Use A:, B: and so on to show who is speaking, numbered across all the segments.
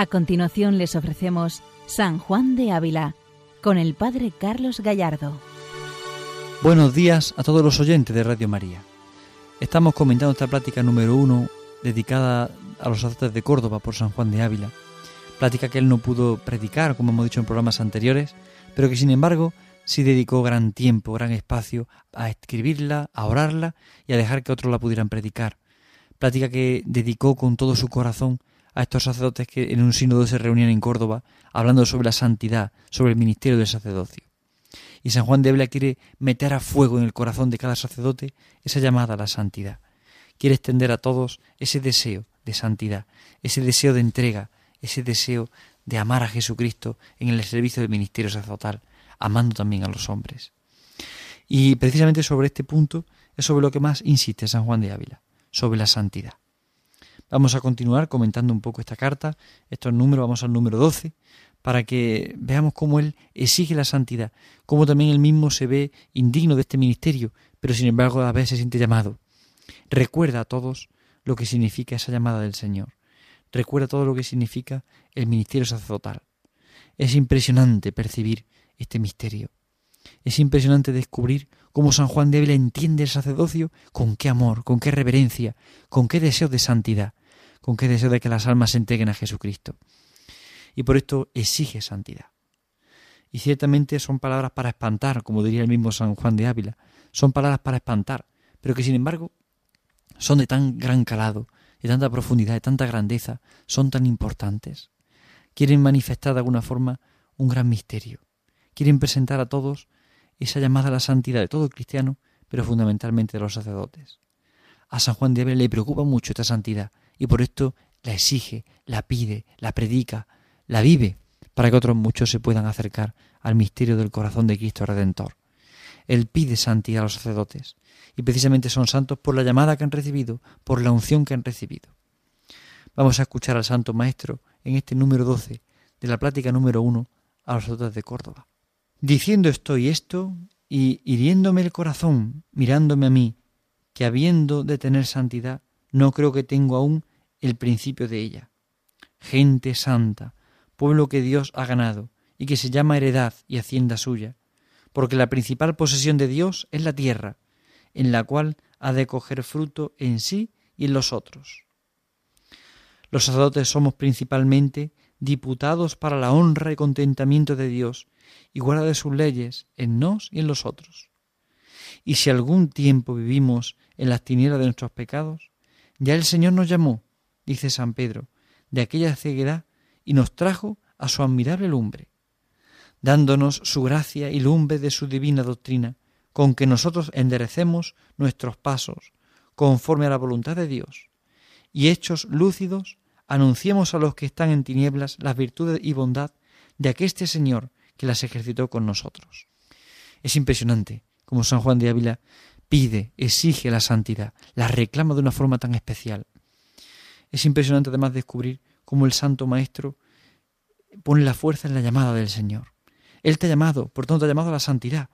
A: A continuación les ofrecemos San Juan de Ávila con el Padre Carlos Gallardo.
B: Buenos días a todos los oyentes de Radio María. Estamos comentando esta plática número uno dedicada a los sacerdotes de Córdoba por San Juan de Ávila. Plática que él no pudo predicar, como hemos dicho en programas anteriores, pero que sin embargo sí dedicó gran tiempo, gran espacio a escribirla, a orarla y a dejar que otros la pudieran predicar. Plática que dedicó con todo su corazón a estos sacerdotes que en un sínodo se reunían en Córdoba hablando sobre la santidad, sobre el ministerio del sacerdocio. Y San Juan de Ávila quiere meter a fuego en el corazón de cada sacerdote esa llamada a la santidad. Quiere extender a todos ese deseo de santidad, ese deseo de entrega, ese deseo de amar a Jesucristo en el servicio del ministerio sacerdotal, amando también a los hombres. Y precisamente sobre este punto es sobre lo que más insiste San Juan de Ávila, sobre la santidad. Vamos a continuar comentando un poco esta carta, estos números, vamos al número 12, para que veamos cómo él exige la santidad, cómo también él mismo se ve indigno de este ministerio, pero sin embargo a vez se siente llamado. Recuerda a todos lo que significa esa llamada del Señor. Recuerda todo lo que significa el ministerio sacerdotal. Es impresionante percibir este misterio. Es impresionante descubrir cómo San Juan de Ávila entiende el sacerdocio con qué amor, con qué reverencia, con qué deseo de santidad con qué deseo de que las almas se entreguen a Jesucristo. Y por esto exige santidad. Y ciertamente son palabras para espantar, como diría el mismo San Juan de Ávila, son palabras para espantar, pero que sin embargo son de tan gran calado, de tanta profundidad, de tanta grandeza, son tan importantes. Quieren manifestar de alguna forma un gran misterio. Quieren presentar a todos esa llamada a la santidad de todo el cristiano, pero fundamentalmente de los sacerdotes. A San Juan de Ávila le preocupa mucho esta santidad, y por esto la exige, la pide, la predica, la vive, para que otros muchos se puedan acercar al misterio del corazón de Cristo Redentor. Él pide santidad a los sacerdotes, y precisamente son santos por la llamada que han recibido, por la unción que han recibido. Vamos a escuchar al Santo Maestro en este número 12 de la plática número 1 a los sacerdotes de Córdoba. Diciendo estoy esto y hiriéndome el corazón, mirándome a mí, que habiendo de tener santidad, no creo que tengo aún el principio de ella. Gente santa, pueblo que Dios ha ganado y que se llama heredad y hacienda suya, porque la principal posesión de Dios es la tierra, en la cual ha de coger fruto en sí y en los otros. Los sacerdotes somos principalmente diputados para la honra y contentamiento de Dios y guarda de sus leyes en nos y en los otros. Y si algún tiempo vivimos en las tinieblas de nuestros pecados, ya el Señor nos llamó dice San Pedro, de aquella ceguedad y nos trajo a su admirable lumbre, dándonos su gracia y lumbre de su divina doctrina, con que nosotros enderecemos nuestros pasos, conforme a la voluntad de Dios, y hechos lúcidos, anunciemos a los que están en tinieblas las virtudes y bondad de aqueste Señor que las ejercitó con nosotros. Es impresionante como San Juan de Ávila pide, exige la santidad, la reclama de una forma tan especial. Es impresionante además descubrir cómo el Santo Maestro pone la fuerza en la llamada del Señor. Él te ha llamado, por tanto te ha llamado a la santidad.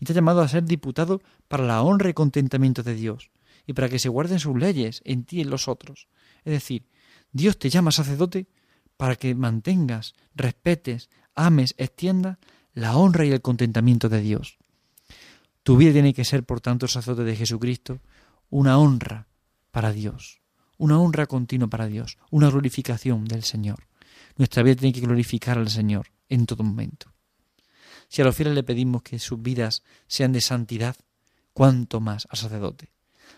B: Y te ha llamado a ser diputado para la honra y contentamiento de Dios. Y para que se guarden sus leyes en ti y en los otros. Es decir, Dios te llama sacerdote para que mantengas, respetes, ames, extiendas la honra y el contentamiento de Dios. Tu vida tiene que ser, por tanto, sacerdote de Jesucristo, una honra para Dios una honra continua para Dios, una glorificación del Señor. Nuestra vida tiene que glorificar al Señor en todo momento. Si a los fieles le pedimos que sus vidas sean de santidad, cuánto más al sacerdote.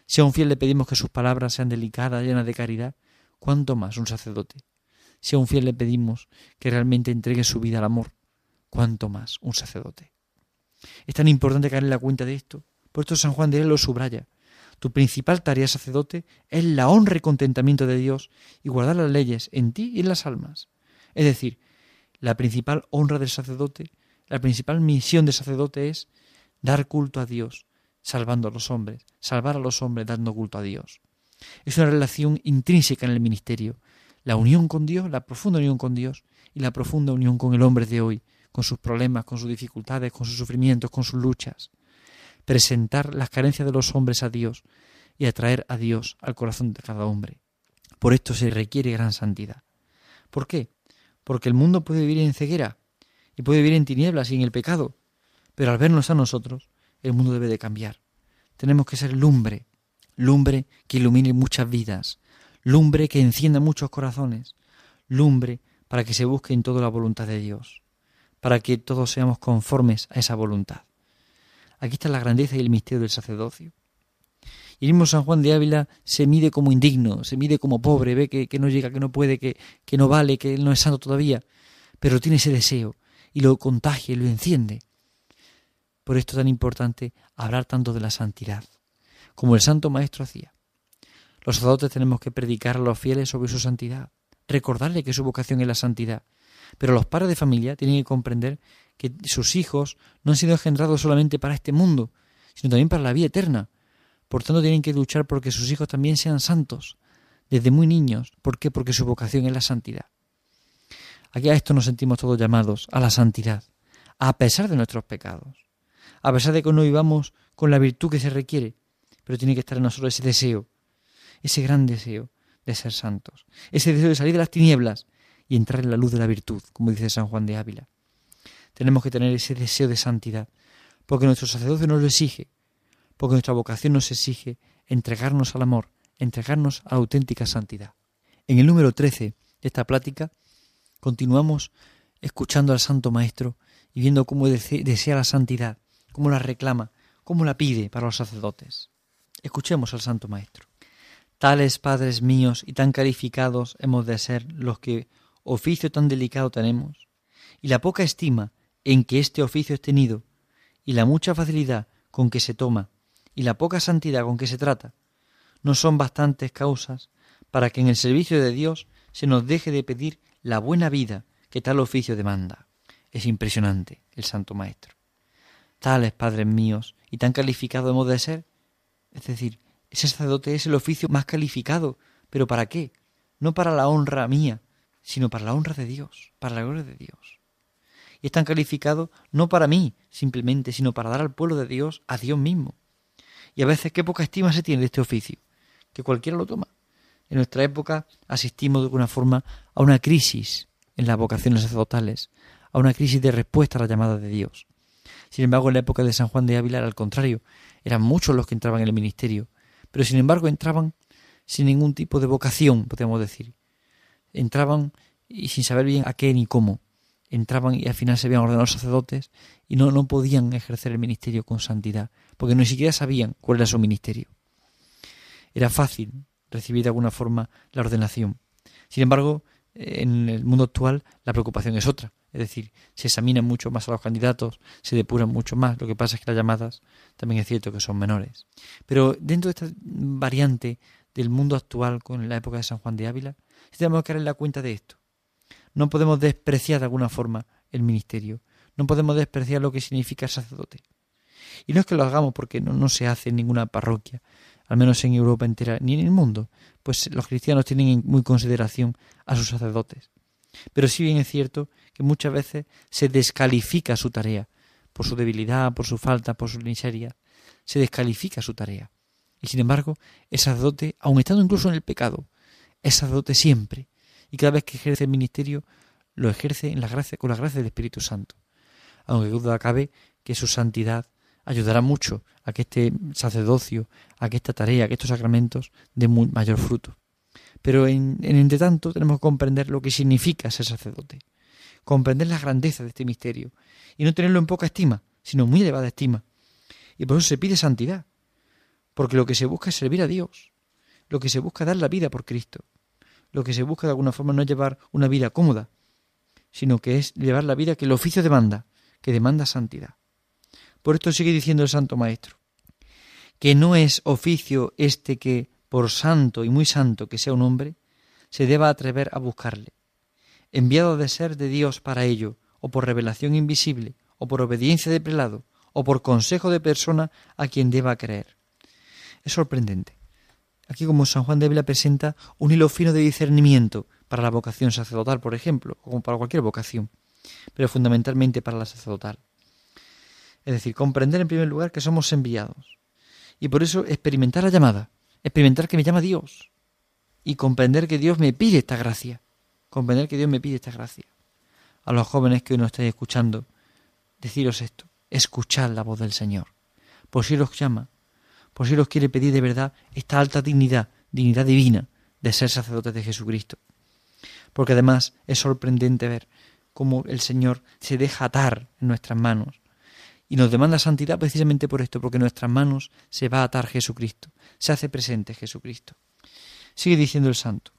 B: Si a un fiel le pedimos que sus palabras sean delicadas, llenas de caridad, cuánto más un sacerdote. Si a un fiel le pedimos que realmente entregue su vida al amor, cuánto más un sacerdote. Es tan importante caer en la cuenta de esto. Por esto San Juan de él lo subraya. Tu principal tarea, sacerdote, es la honra y contentamiento de Dios y guardar las leyes en ti y en las almas. Es decir, la principal honra del sacerdote, la principal misión del sacerdote es dar culto a Dios, salvando a los hombres, salvar a los hombres dando culto a Dios. Es una relación intrínseca en el ministerio, la unión con Dios, la profunda unión con Dios y la profunda unión con el hombre de hoy, con sus problemas, con sus dificultades, con sus sufrimientos, con sus luchas presentar las carencias de los hombres a Dios y atraer a Dios al corazón de cada hombre. Por esto se requiere gran santidad. ¿Por qué? porque el mundo puede vivir en ceguera y puede vivir en tinieblas y en el pecado, pero al vernos a nosotros, el mundo debe de cambiar. Tenemos que ser lumbre, lumbre que ilumine muchas vidas, lumbre que encienda muchos corazones, lumbre para que se busque en toda la voluntad de Dios, para que todos seamos conformes a esa voluntad. Aquí está la grandeza y el misterio del sacerdocio. Y el mismo San Juan de Ávila se mide como indigno, se mide como pobre, ve que, no llega, que no puede, que, que no vale, que él no es santo todavía, pero tiene ese deseo y lo contagia y lo enciende. Por esto es tan importante hablar tanto de la santidad, como el Santo Maestro hacía. Los sacerdotes tenemos que predicar a los fieles sobre su santidad, recordarle que su vocación es la santidad. Pero los padres de familia tienen que comprender que sus hijos no han sido engendrados solamente para este mundo, sino también para la vida eterna. Por tanto, tienen que luchar porque sus hijos también sean santos, desde muy niños. ¿Por qué? Porque su vocación es la santidad. Aquí a esto nos sentimos todos llamados, a la santidad, a pesar de nuestros pecados, a pesar de que no vivamos con la virtud que se requiere, pero tiene que estar en nosotros ese deseo, ese gran deseo de ser santos, ese deseo de salir de las tinieblas y entrar en la luz de la virtud, como dice San Juan de Ávila. Tenemos que tener ese deseo de santidad, porque nuestro sacerdocio nos lo exige, porque nuestra vocación nos exige entregarnos al amor, entregarnos a auténtica santidad. En el número 13 de esta plática continuamos escuchando al Santo Maestro y viendo cómo desea la santidad, cómo la reclama, cómo la pide para los sacerdotes. Escuchemos al Santo Maestro. Tales padres míos y tan calificados hemos de ser los que oficio tan delicado tenemos, y la poca estima en que este oficio es tenido, y la mucha facilidad con que se toma, y la poca santidad con que se trata, no son bastantes causas para que en el servicio de Dios se nos deje de pedir la buena vida que tal oficio demanda. Es impresionante el Santo Maestro. Tales padres míos y tan calificados hemos de ser, es decir, ese sacerdote es el oficio más calificado. ¿Pero para qué? No para la honra mía, sino para la honra de Dios, para la gloria de Dios. Y es tan calificado no para mí simplemente, sino para dar al pueblo de Dios a Dios mismo. Y a veces qué poca estima se tiene de este oficio, que cualquiera lo toma. En nuestra época asistimos de alguna forma a una crisis en las vocaciones sacerdotales, a una crisis de respuesta a la llamada de Dios. Sin embargo, en la época de San Juan de Ávila era al contrario, eran muchos los que entraban en el ministerio, pero sin embargo entraban sin ningún tipo de vocación, podríamos decir. Entraban y sin saber bien a qué ni cómo. Entraban y al final se habían ordenado sacerdotes y no, no podían ejercer el ministerio con santidad, porque ni siquiera sabían cuál era su ministerio. Era fácil recibir de alguna forma la ordenación. Sin embargo, en el mundo actual la preocupación es otra. Es decir, se examinan mucho más a los candidatos, se depuran mucho más. Lo que pasa es que las llamadas también es cierto que son menores. Pero dentro de esta variante del mundo actual con la época de San Juan de Ávila, tenemos que dar en la cuenta de esto. No podemos despreciar de alguna forma el ministerio. No podemos despreciar lo que significa sacerdote. Y no es que lo hagamos porque no, se hace en ninguna parroquia, al menos en Europa entera, ni en el mundo, pues los cristianos tienen en muy consideración a sus sacerdotes. Pero sí bien es cierto que muchas veces se descalifica su tarea, por su debilidad, por su falta, por su miseria, se descalifica su tarea. Y sin embargo, el sacerdote, aun estando incluso en el pecado, es sacerdote siempre. Y cada vez que ejerce el ministerio, lo ejerce con la gracia del Espíritu Santo. Aunque duda cabe que su santidad ayudará mucho a que este sacerdocio, a que esta tarea, a que estos sacramentos den mayor fruto. Pero en, en entre tenemos que comprender lo que significa ser sacerdote comprender la grandeza de este misterio y no tenerlo en poca estima, sino muy elevada estima. Y por eso se pide santidad, porque lo que se busca es servir a Dios, lo que se busca es dar la vida por Cristo, lo que se busca de alguna forma no es llevar una vida cómoda, sino que es llevar la vida que el oficio demanda, que demanda santidad. Por esto sigue diciendo el Santo Maestro, que no es oficio este que, por santo y muy santo que sea un hombre, se deba atrever a buscarle, enviado de ser de Dios para ello, o por revelación invisible, o por obediencia de prelado, o por consejo de persona a quien deba creer. Es sorprendente. Aquí como San Juan de Ávila presenta un hilo fino de discernimiento para la vocación sacerdotal, por ejemplo, o como para cualquier vocación, pero fundamentalmente para la sacerdotal. Es decir, comprender en primer lugar que somos enviados. Y por eso experimentar la llamada, experimentar que me llama Dios y comprender que Dios me pide esta gracia comprender que Dios me pide esta gracia. a los jóvenes que hoy nos estáis escuchando, deciros esto, escuchad la voz del Señor. Por si os llama, por si os quiere pedir de verdad esta alta dignidad, dignidad divina de ser sacerdotes de Jesucristo. Porque además es sorprendente ver cómo el Señor se deja atar en nuestras manos y nos demanda santidad precisamente por esto, porque en nuestras manos se va a atar Jesucristo, se hace presente Jesucristo. Sigue diciendo el santo,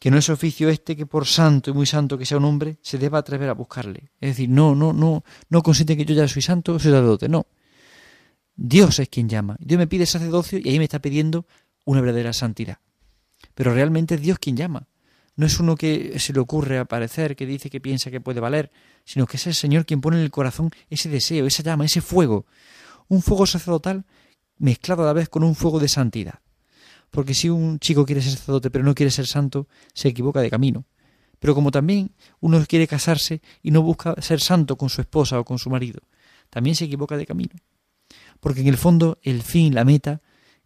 B: que no es oficio este que por santo y muy santo que sea un hombre se deba atrever a buscarle. Es decir, no, no, no, no consiste que yo ya soy santo, soy sacerdote, no. Dios es quien llama. Dios me pide sacerdocio y ahí me está pidiendo una verdadera santidad. Pero realmente es Dios quien llama. No es uno que se le ocurre aparecer, que dice que piensa que puede valer, sino que es el Señor quien pone en el corazón ese deseo, esa llama, ese fuego. Un fuego sacerdotal mezclado a la vez con un fuego de santidad. Porque si un chico quiere ser sacerdote pero no quiere ser santo, se equivoca de camino. Pero como también uno quiere casarse y no busca ser santo con su esposa o con su marido, también se equivoca de camino. Porque en el fondo el fin, la meta,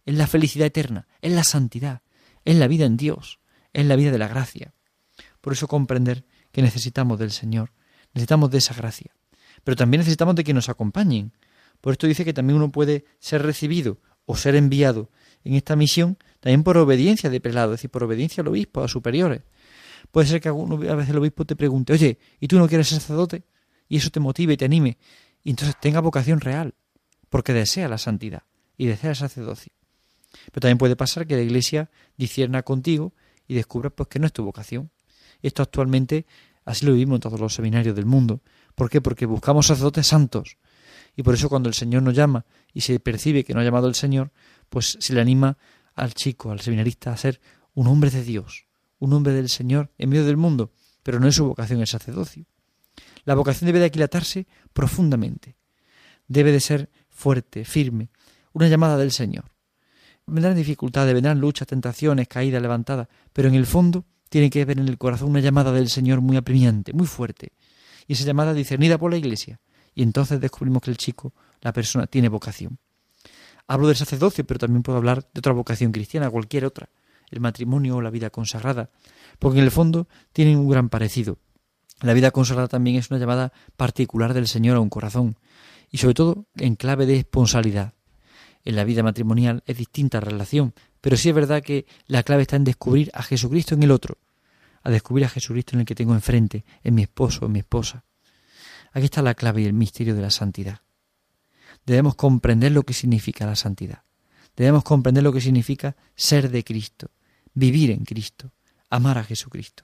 B: es la felicidad eterna, es la santidad, es la vida en Dios, es la vida de la gracia. Por eso comprender que necesitamos del Señor, necesitamos de esa gracia. Pero también necesitamos de que nos acompañen. Por esto dice que también uno puede ser recibido o ser enviado en esta misión también por obediencia de prelado, es decir, por obediencia al obispo, a superiores. Puede ser que a veces el obispo te pregunte, oye, ¿y tú no quieres ser sacerdote? Y eso te motive y te anime. Y entonces tenga vocación real, porque desea la santidad y desea el sacerdocio. Pero también puede pasar que la iglesia discierna contigo y descubra pues que no es tu vocación. Esto actualmente así lo vivimos en todos los seminarios del mundo. ¿Por qué? Porque buscamos sacerdotes santos. Y por eso cuando el Señor nos llama y se percibe que no ha llamado el Señor, pues se le anima al chico, al seminarista, a ser un hombre de Dios, un hombre del Señor en medio del mundo, pero no es su vocación el sacerdocio. La vocación debe de aquilatarse profundamente, debe de ser fuerte, firme, una llamada del Señor. Vendrán dificultades, vendrán luchas, tentaciones, caídas, levantadas, pero en el fondo tiene que haber en el corazón una llamada del Señor muy apremiante, muy fuerte, y esa llamada discernida por la Iglesia, y entonces descubrimos que el chico, la persona, tiene vocación. Hablo del sacerdocio, pero también puedo hablar de otra vocación cristiana, cualquier otra, el matrimonio o la vida consagrada, porque en el fondo tienen un gran parecido. La vida consagrada también es una llamada particular del Señor a un corazón, y sobre todo en clave de responsabilidad. En la vida matrimonial es distinta relación, pero sí es verdad que la clave está en descubrir a Jesucristo en el otro, a descubrir a Jesucristo en el que tengo enfrente, en mi esposo, en mi esposa. Aquí está la clave y el misterio de la santidad debemos comprender lo que significa la santidad. Debemos comprender lo que significa ser de Cristo, vivir en Cristo, amar a Jesucristo.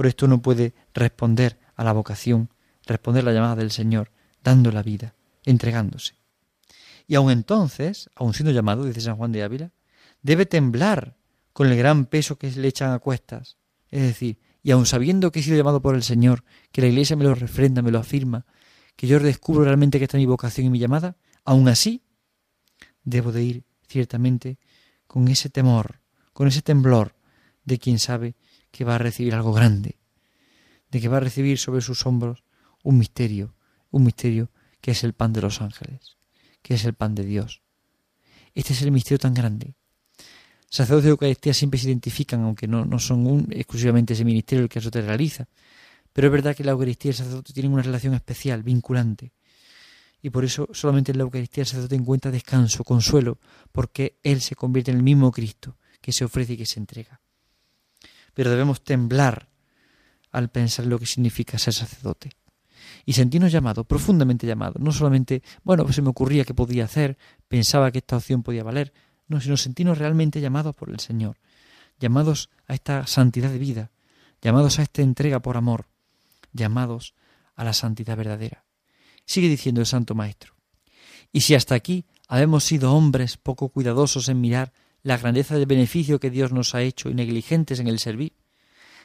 B: Por esto uno puede responder a la vocación, responder la llamada del Señor, dando la vida, entregándose. Y aun entonces, aun siendo llamado, dice San Juan de Ávila, debe temblar con el gran peso que le echan a cuestas. Es decir, y aun sabiendo que he sido llamado por el Señor, que la Iglesia me lo refrenda, me lo afirma, que yo descubro realmente que está mi vocación y mi llamada, aún así debo de ir ciertamente con ese temor, con ese temblor de quien sabe que va a recibir algo grande, de que va a recibir sobre sus hombros un misterio, un misterio que es el pan de los ángeles, que es el pan de Dios. Este es el misterio tan grande. Sacerdotes de Eucaristía siempre se identifican, aunque no, no son exclusivamente ese ministerio el que te realiza, pero es verdad que la Eucaristía y el sacerdote tienen una relación especial, vinculante. Y por eso solamente en la Eucaristía el sacerdote encuentra descanso, consuelo, porque Él se convierte en el mismo Cristo que se ofrece y que se entrega. Pero debemos temblar al pensar lo que significa ser sacerdote. Y sentirnos llamados, profundamente llamados. No solamente, bueno, pues se me ocurría que podía hacer, pensaba que esta opción podía valer. No, sino sentirnos realmente llamados por el Señor. Llamados a esta santidad de vida. Llamados a esta entrega por amor llamados a la santidad verdadera. Sigue diciendo el Santo Maestro. Y si hasta aquí habemos sido hombres poco cuidadosos en mirar la grandeza del beneficio que Dios nos ha hecho y negligentes en el servir,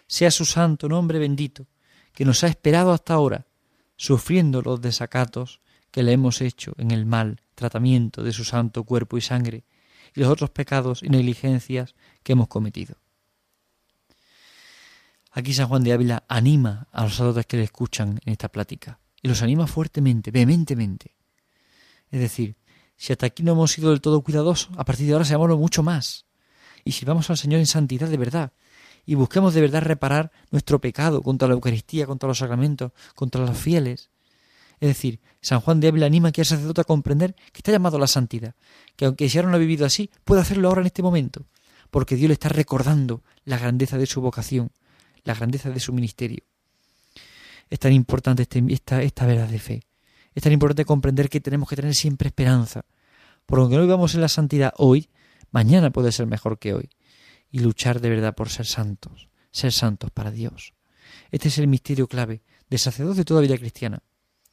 B: sea su santo nombre bendito, que nos ha esperado hasta ahora, sufriendo los desacatos que le hemos hecho en el mal tratamiento de su santo cuerpo y sangre, y los otros pecados y negligencias que hemos cometido. Aquí San Juan de Ávila anima a los sacerdotes que le escuchan en esta plática y los anima fuertemente, vehementemente. Es decir, si hasta aquí no hemos sido del todo cuidadosos, a partir de ahora seámoslo mucho más y sirvamos al Señor en santidad de verdad y busquemos de verdad reparar nuestro pecado contra la Eucaristía, contra los sacramentos, contra los fieles. Es decir, San Juan de Ávila anima aquí al sacerdote a comprender que está llamado a la santidad, que aunque si ahora no ha vivido así, puede hacerlo ahora en este momento, porque Dios le está recordando la grandeza de su vocación, la grandeza de su ministerio. Es tan importante este, esta, esta verdad de fe. Es tan importante comprender que tenemos que tener siempre esperanza. Por aunque no vivamos en la santidad hoy, mañana puede ser mejor que hoy. Y luchar de verdad por ser santos, ser santos para Dios. Este es el misterio clave del sacerdote de toda vida cristiana,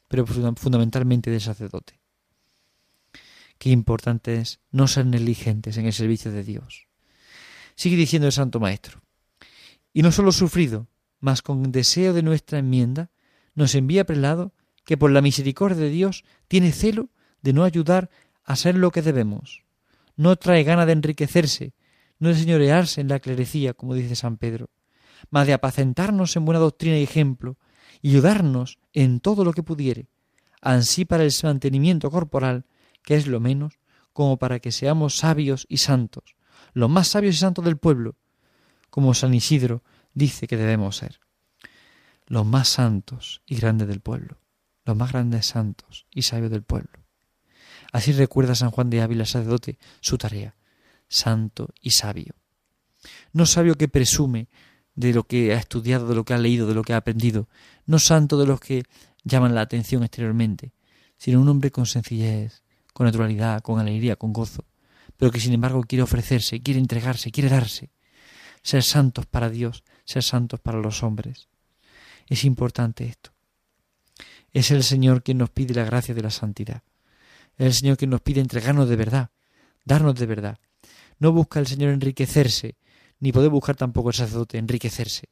B: pero fundamentalmente del sacerdote. Qué importante es no ser negligentes en el servicio de Dios. Sigue diciendo el Santo Maestro. Y no solo sufrido, mas con deseo de nuestra enmienda, nos envía prelado que por la misericordia de Dios tiene celo de no ayudar a ser lo que debemos. No trae gana de enriquecerse, no de señorearse en la clerecía, como dice San Pedro, mas de apacentarnos en buena doctrina y ejemplo, y ayudarnos en todo lo que pudiere, ansí para el mantenimiento corporal, que es lo menos, como para que seamos sabios y santos, los más sabios y santos del pueblo, como San Isidro dice que debemos ser, los más santos y grandes del pueblo, los más grandes santos y sabios del pueblo. Así recuerda San Juan de Ávila, sacerdote, su tarea, santo y sabio. No sabio que presume de lo que ha estudiado, de lo que ha leído, de lo que ha aprendido, no santo de los que llaman la atención exteriormente, sino un hombre con sencillez, con naturalidad, con alegría, con gozo, pero que sin embargo quiere ofrecerse, quiere entregarse, quiere darse, ser santos para Dios, ser santos para los hombres. Es importante esto. Es el Señor quien nos pide la gracia de la santidad. Es el Señor quien nos pide entregarnos de verdad, darnos de verdad. No busca el Señor enriquecerse, ni puede buscar tampoco el sacerdote enriquecerse.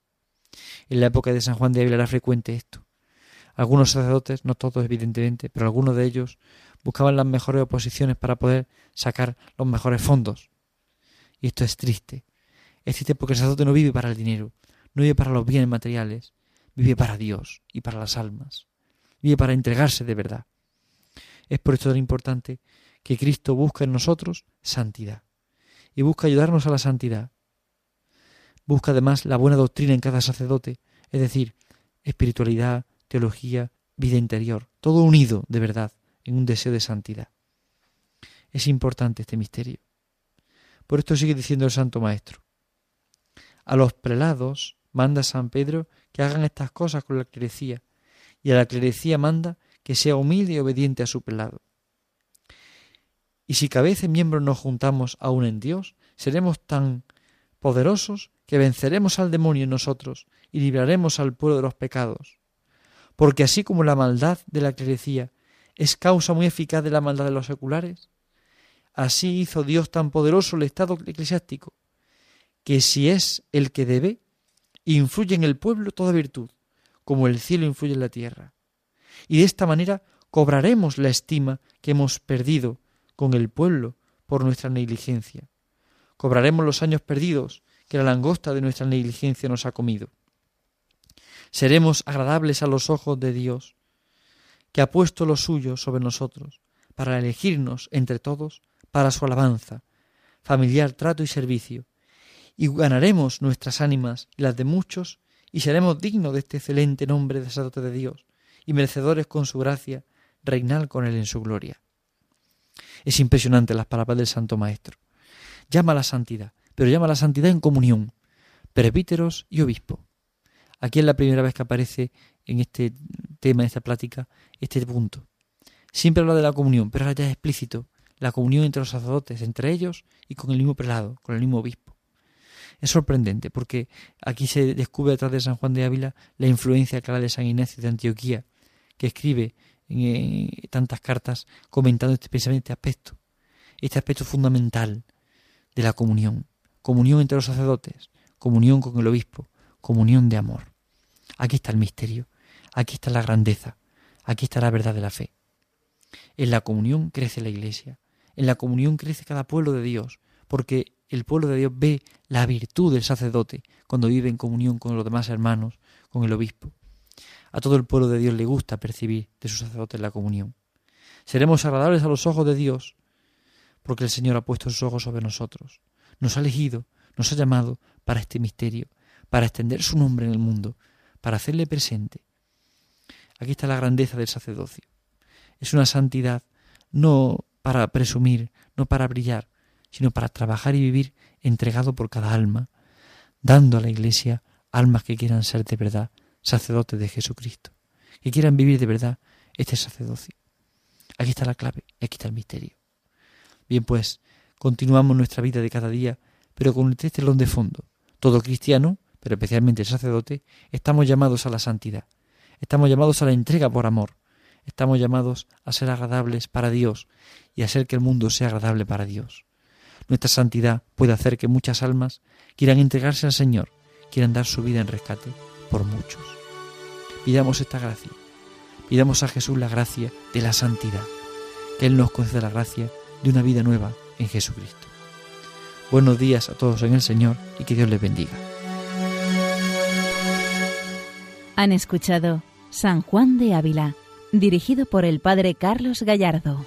B: En la época de San Juan de Ávila era frecuente esto. Algunos sacerdotes, no todos evidentemente, pero algunos de ellos buscaban las mejores oposiciones para poder sacar los mejores fondos. Y esto es triste. Es triste porque el sacerdote no vive para el dinero, no vive para los bienes materiales, vive para Dios y para las almas. Vive para entregarse de verdad. Es por esto tan importante que Cristo busca en nosotros santidad y busca ayudarnos a la santidad. Busca además la buena doctrina en cada sacerdote, es decir, espiritualidad, teología, vida interior, todo unido de verdad en un deseo de santidad. Es importante este misterio. Por esto sigue diciendo el Santo Maestro. A los prelados manda San Pedro que hagan estas cosas con la clerecía, y a la clerecía manda que sea humilde y obediente a su prelado. Y si cabeza y miembros nos juntamos aún en Dios, seremos tan poderosos que venceremos al demonio en nosotros y libraremos al pueblo de los pecados. Porque así como la maldad de la clerecía es causa muy eficaz de la maldad de los seculares, así hizo Dios tan poderoso el Estado eclesiástico, que si es el que debe, influye en el pueblo toda virtud, como el cielo influye en la tierra. Y de esta manera cobraremos la estima que hemos perdido con el pueblo por nuestra negligencia. Cobraremos los años perdidos que la langosta de nuestra negligencia nos ha comido. Seremos agradables a los ojos de Dios, que ha puesto lo suyo sobre nosotros, para elegirnos entre todos para su alabanza, familiar trato y servicio, y ganaremos nuestras ánimas y las de muchos, y seremos dignos de este excelente nombre de sacerdote de Dios, y merecedores con su gracia, reinar con él en su gloria. Es impresionante las palabras del Santo Maestro. Llama a la santidad, pero llama a la santidad en comunión, presbíteros y obispo. Aquí es la primera vez que aparece en este tema, en esta plática, este punto. Siempre habla de la comunión, pero ahora ya es explícito la comunión entre los sacerdotes, entre ellos y con el mismo prelado, con el mismo obispo. Es sorprendente porque aquí se descubre detrás de San Juan de Ávila la influencia clara de San Ignacio de Antioquía, que escribe en, tantas cartas comentando este, precisamente este aspecto, este aspecto fundamental de la comunión, comunión entre los sacerdotes, comunión con el obispo, comunión de amor. Aquí está el misterio, aquí está la grandeza, aquí está la verdad de la fe. En la comunión crece la iglesia, en la comunión crece cada pueblo de Dios, porque el pueblo de Dios ve la virtud del sacerdote cuando vive en comunión con los demás hermanos, con el obispo. A todo el pueblo de Dios le gusta percibir de su sacerdote la comunión. Seremos agradables a los ojos de Dios, porque el Señor ha puesto sus ojos sobre nosotros. Nos ha elegido, nos ha llamado para este misterio, para extender su nombre en el mundo, para hacerle presente. Aquí está la grandeza del sacerdocio. Es una santidad no para presumir, no para brillar, sino para trabajar y vivir entregado por cada alma, dando a la Iglesia almas que quieran ser de verdad sacerdotes de Jesucristo, que quieran vivir de verdad este sacerdocio. Aquí está la clave, aquí está el misterio. Bien, pues, continuamos nuestra vida de cada día, pero con este telón de fondo. Todo cristiano, pero especialmente el sacerdote, estamos llamados a la santidad. Estamos llamados a la entrega por amor. Estamos llamados a ser agradables para Dios y a hacer que el mundo sea agradable para Dios. Nuestra santidad puede hacer que muchas almas quieran entregarse al Señor, quieran dar su vida en rescate por muchos. Pidamos esta gracia. Pidamos a Jesús la gracia de la santidad, que Él nos conceda la gracia de una vida nueva en Jesucristo. Buenos días a todos en el Señor y que Dios les bendiga.
A: Han escuchado San Juan de Ávila, dirigido por el Padre Carlos Gallardo.